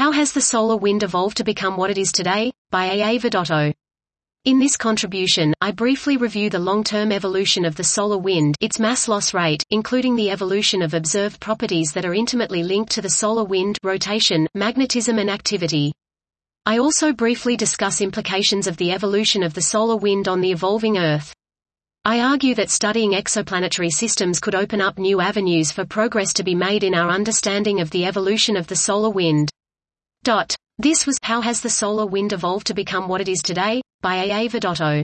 How has the solar wind evolved to become what it is today? By A. A. Vidotto. In this contribution, I briefly review the long-term evolution of the solar wind, its mass loss rate, including the evolution of observed properties that are intimately linked to the solar wind rotation, magnetism and activity. I also briefly discuss implications of the evolution of the solar wind on the evolving Earth. I argue that studying exoplanetary systems could open up new avenues for progress to be made in our understanding of the evolution of the solar wind. This was How has the solar wind evolved to become what it is today? by A. A. Vidotto.